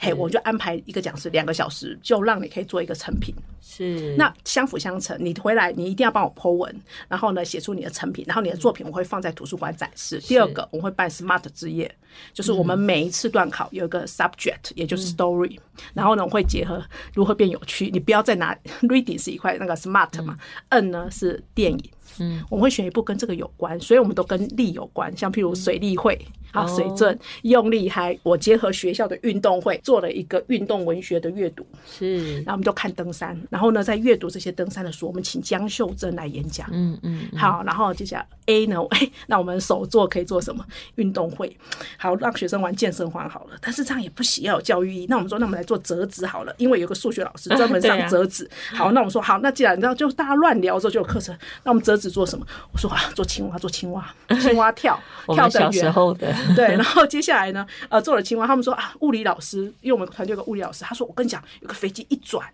嘿，我就安排一个讲师两个小时，就让你可以做一个成品。是，那相辅相成。你回来，你一定要帮我 Po 文，然后呢，写出你的成品，然后你的作品我会放在图书馆展示。第二个，我会办 Smart 之夜，就是我们每一次段考有一个 subject，也就是 story，然后呢，我会结合如何变有趣。你不要再拿 reading 是一块那个 Smart 嘛，N 呢是电影。嗯，我们会选一部跟这个有关，所以我们都跟力有关，像譬如水利会。好，水镇用力还我结合学校的运动会做了一个运动文学的阅读，是，然后我们就看登山，然后呢，在阅读这些登山的书，我们请江秀珍来演讲，嗯嗯，好，然后接下来 A 呢，哎，那我们手作可以做什么？运动会，好，让学生玩健身环好了，但是这样也不行，要有教育意义。那我们说，那我们来做折纸好了，因为有个数学老师专门上折纸。好，那我们说好，那既然你知道，就大家乱聊之后就有课程，那我们折纸做什么？我说啊，做青蛙，做青蛙，青蛙跳，跳得远。小时候的。对，然后接下来呢，呃，做了青蛙。他们说啊，物理老师，因为我们团队有个物理老师，他说我跟你讲，有个飞机一转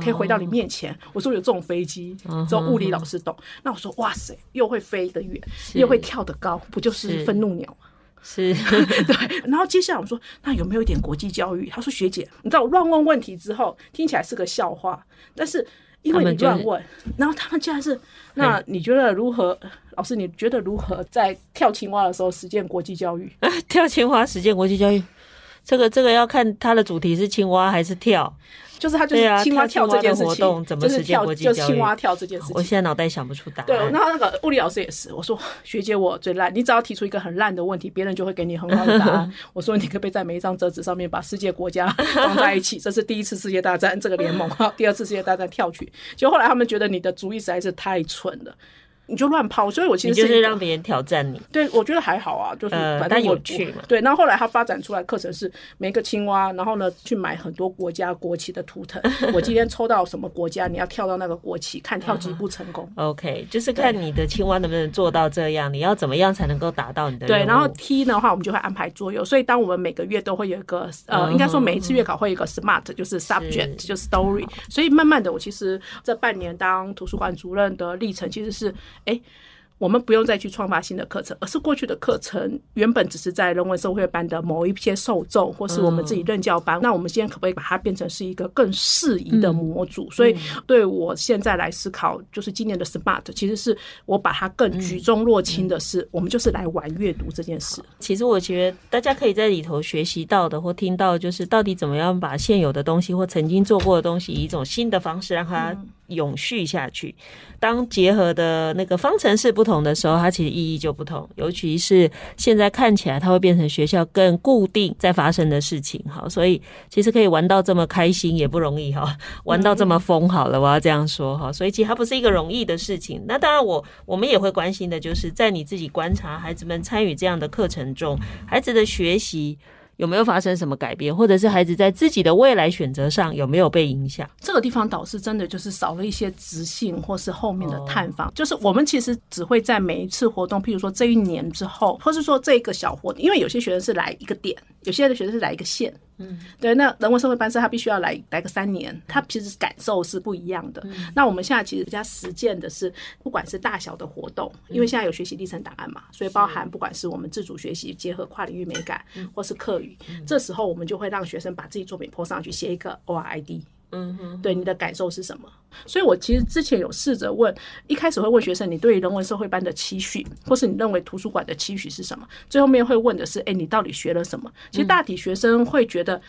可以回到你面前。Oh. 我说有这种飞机，只有物理老师懂。Uh huh. 那我说哇塞，又会飞得远，又会跳得高，不就是愤怒鸟吗？是，对。然后接下来我们说，那有没有一点国际教育？他说学姐，你知道我乱问问题之后，听起来是个笑话，但是。因为你乱问，然后他们竟然是，那你觉得如何？老师，你觉得如何在跳青蛙的时候实践国际教育？跳青蛙实践国际教育，这个这个要看它的主题是青蛙还是跳。就是他就是青蛙跳这件事情，就是跳就是青蛙跳这件事情。我现在脑袋想不出答案。对，然后那个物理老师也是，我说学姐我最烂，你只要提出一个很烂的问题，别人就会给你很好的答案。我说你可不可以在每一张折纸上面把世界国家放在一起？这是第一次世界大战这个联盟，第二次世界大战跳去。就后来他们觉得你的主意实在是太蠢了。你就乱抛，所以我其实是就是让别人挑战你。对，我觉得还好啊，就是反正有趣嘛。对，那后后来他发展出来课程是每个青蛙，然后呢去买很多国家国旗的图腾。我今天抽到什么国家，你要跳到那个国旗，看跳几步成功。OK，就是看你的青蛙能不能做到这样，你要怎么样才能够达到你的。对，然后 T 的话，我们就会安排作用。所以当我们每个月都会有一个呃，应该说每一次月考会有一个 SMART，就是 Subject，就是 Story。所以慢慢的，我其实这半年当图书馆主任的历程，其实是哎。我们不用再去创发新的课程，而是过去的课程原本只是在人文社会班的某一些受众，或是我们自己任教班。嗯、那我们现在可不可以把它变成是一个更适宜的模组？嗯、所以，对我现在来思考，就是今年的 Smart，其实是我把它更举重若轻的是，我们就是来玩阅读这件事。其实我觉得大家可以在里头学习到的或听到，就是到底怎么样把现有的东西或曾经做过的东西，以一种新的方式让它永续下去。当结合的那个方程式不同的时候，它其实意义就不同。尤其是现在看起来，它会变成学校更固定在发生的事情。好，所以其实可以玩到这么开心也不容易哈，玩到这么疯好了，我要这样说哈。所以其实它不是一个容易的事情。那当然，我我们也会关心的就是在你自己观察孩子们参与这样的课程中，孩子的学习。有没有发生什么改变，或者是孩子在自己的未来选择上有没有被影响？这个地方导师真的就是少了一些直性，或是后面的探访。就是我们其实只会在每一次活动，譬如说这一年之后，或是说这个小活，因为有些学生是来一个点，有些的学生是来一个线。嗯，对，那人文社会班是他必须要来来个三年，他其实感受是不一样的。嗯、那我们现在其实比较实践的是，不管是大小的活动，因为现在有学习历程档案嘛，所以包含不管是我们自主学习结合跨领域美感，或是课语，这时候我们就会让学生把自己作品 po 上去，写一个 ORID。嗯哼，对，你的感受是什么？所以我其实之前有试着问，一开始会问学生，你对于人文社会班的期许，或是你认为图书馆的期许是什么？最后面会问的是，哎，你到底学了什么？其实大体学生会觉得，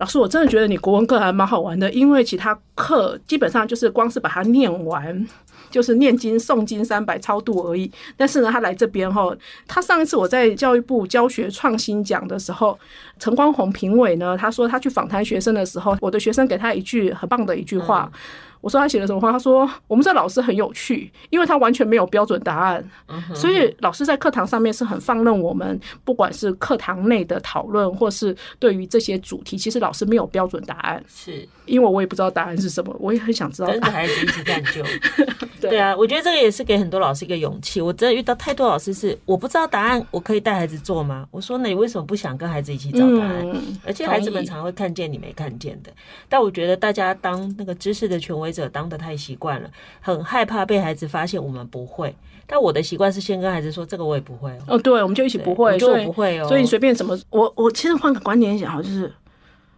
老师，我真的觉得你国文课还蛮好玩的，因为其他课基本上就是光是把它念完。就是念经诵经三百超度而已，但是呢，他来这边哈，他上一次我在教育部教学创新奖的时候，陈光宏评委呢，他说他去访谈学生的时候，我的学生给他一句很棒的一句话。我说他写了什么话？他说我们这老师很有趣，因为他完全没有标准答案，所以老师在课堂上面是很放任我们，不管是课堂内的讨论，或是对于这些主题，其实老师没有标准答案。是，因为我也不知道答案是什么，我也很想知道。跟着孩子一起探究。对啊，我觉得这个也是给很多老师一个勇气。我真的遇到太多老师是我不知道答案，我可以带孩子做吗？我说那你为什么不想跟孩子一起找答案？嗯、而且孩子们常常会看见你没看见的。但我觉得大家当那个知识的权威者当得太习惯了，很害怕被孩子发现我们不会。但我的习惯是先跟孩子说：“这个我也不会。”哦，对，我们就一起不会，就不会哦。所以你随便怎么，我我其实换个观点想，就是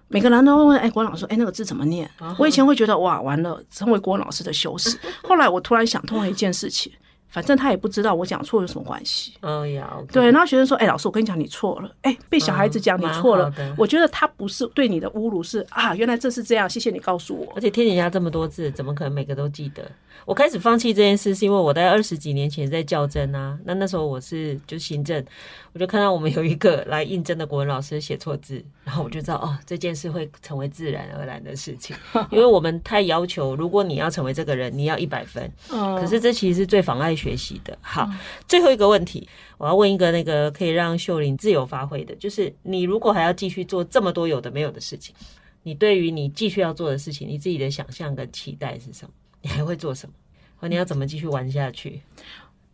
每个人都会问：“哎，国文老师，哎，那个字怎么念？”我以前会觉得哇，完了，成为国文老师的羞耻。后来我突然想通了一件事情。反正他也不知道我讲错有什么关系。嗯呀，对。然后学生说：“哎，老师，我跟你讲，你错了。”哎，被小孩子讲你错了，我觉得他不是对你的侮辱，是啊，原来这是这样。谢谢你告诉我。而且天底下这么多字，怎么可能每个都记得？我开始放弃这件事，是因为我在二十几年前在校正啊。那那时候我是就行政，我就看到我们有一个来应征的国文老师写错字，然后我就知道哦，这件事会成为自然而然的事情，因为我们太要求，如果你要成为这个人，你要一百分。可是这其实是最妨碍学习的。好，最后一个问题，我要问一个那个可以让秀玲自由发挥的，就是你如果还要继续做这么多有的没有的事情，你对于你继续要做的事情，你自己的想象跟期待是什么？你还会做什么？和你要怎么继续玩下去？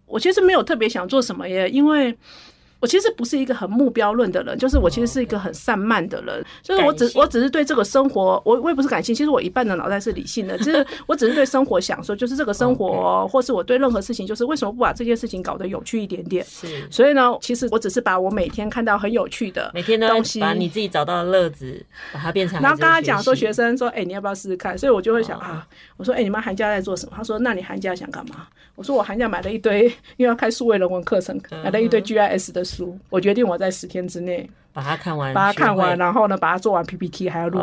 我其实没有特别想做什么耶，因为。我其实不是一个很目标论的人，就是我其实是一个很散漫的人，就是我只我只是对这个生活，我我也不是感性，其实我一半的脑袋是理性的，就是我只是对生活想说，就是这个生活，或是我对任何事情，就是为什么不把这件事情搞得有趣一点点？是，所以呢，其实我只是把我每天看到很有趣的每天的东西，把你自己找到的乐子，把它变成。然后刚刚讲说学生说，哎，你要不要试试看？所以我就会想啊，我说，哎，你们寒假在做什么？他说，那你寒假想干嘛？我说，我寒假买了一堆，因为要开数位人文课程，买了一堆 GIS 的书，我决定。我在十天之内把它看完，把它看完，然后呢，把它做完 PPT，还要录。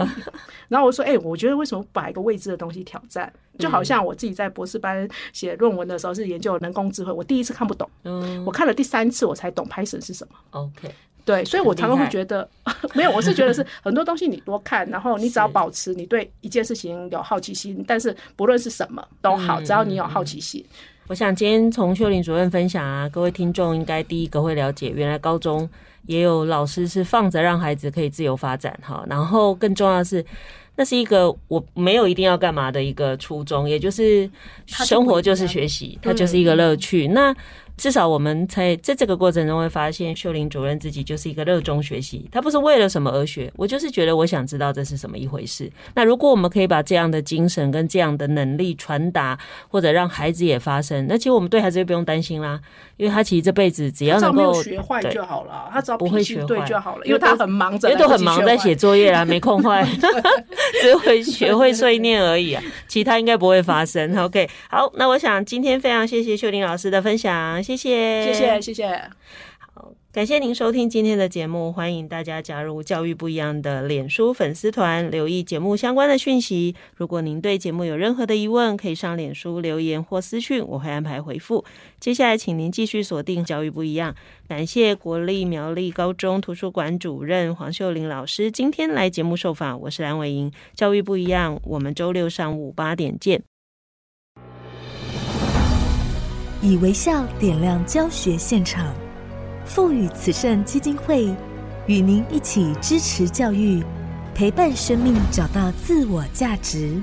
然后我说：“哎、欸，我觉得为什么不把一个未知的东西挑战？就好像我自己在博士班写论文的时候，是研究人工智慧。我第一次看不懂，嗯，我看了第三次，我才懂 Python 是什么。OK，对，所以我常常会觉得 没有，我是觉得是很多东西你多看，然后你只要保持你对一件事情有好奇心，但是不论是什么都好，只要你有好奇心。嗯”我想今天从秀玲主任分享啊，各位听众应该第一个会了解，原来高中也有老师是放着让孩子可以自由发展哈，然后更重要的是。那是一个我没有一定要干嘛的一个初衷，也就是生活就是学习，它就是一个乐趣。那至少我们在在这个过程中会发现，秀玲主任自己就是一个热衷学习，他不是为了什么而学，我就是觉得我想知道这是什么一回事。那如果我们可以把这样的精神跟这样的能力传达，或者让孩子也发生，那其实我们对孩子就不用担心啦，因为他其实这辈子只要能够学坏就好了，他只要不会学坏就好了，因为他很忙着，因为都很忙在写作业啦，没空坏，只会学会碎念而已啊，其他应该不会发生。OK，好，那我想今天非常谢谢秀玲老师的分享。谢谢，谢谢，谢谢。好，感谢您收听今天的节目，欢迎大家加入教育不一样的脸书粉丝团，留意节目相关的讯息。如果您对节目有任何的疑问，可以上脸书留言或私讯，我会安排回复。接下来，请您继续锁定教育不一样。感谢国立苗栗高中图书馆主任黄秀玲老师今天来节目受访，我是蓝伟莹。教育不一样，我们周六上午八点见。以微笑点亮教学现场，富予慈善基金会与您一起支持教育，陪伴生命找到自我价值。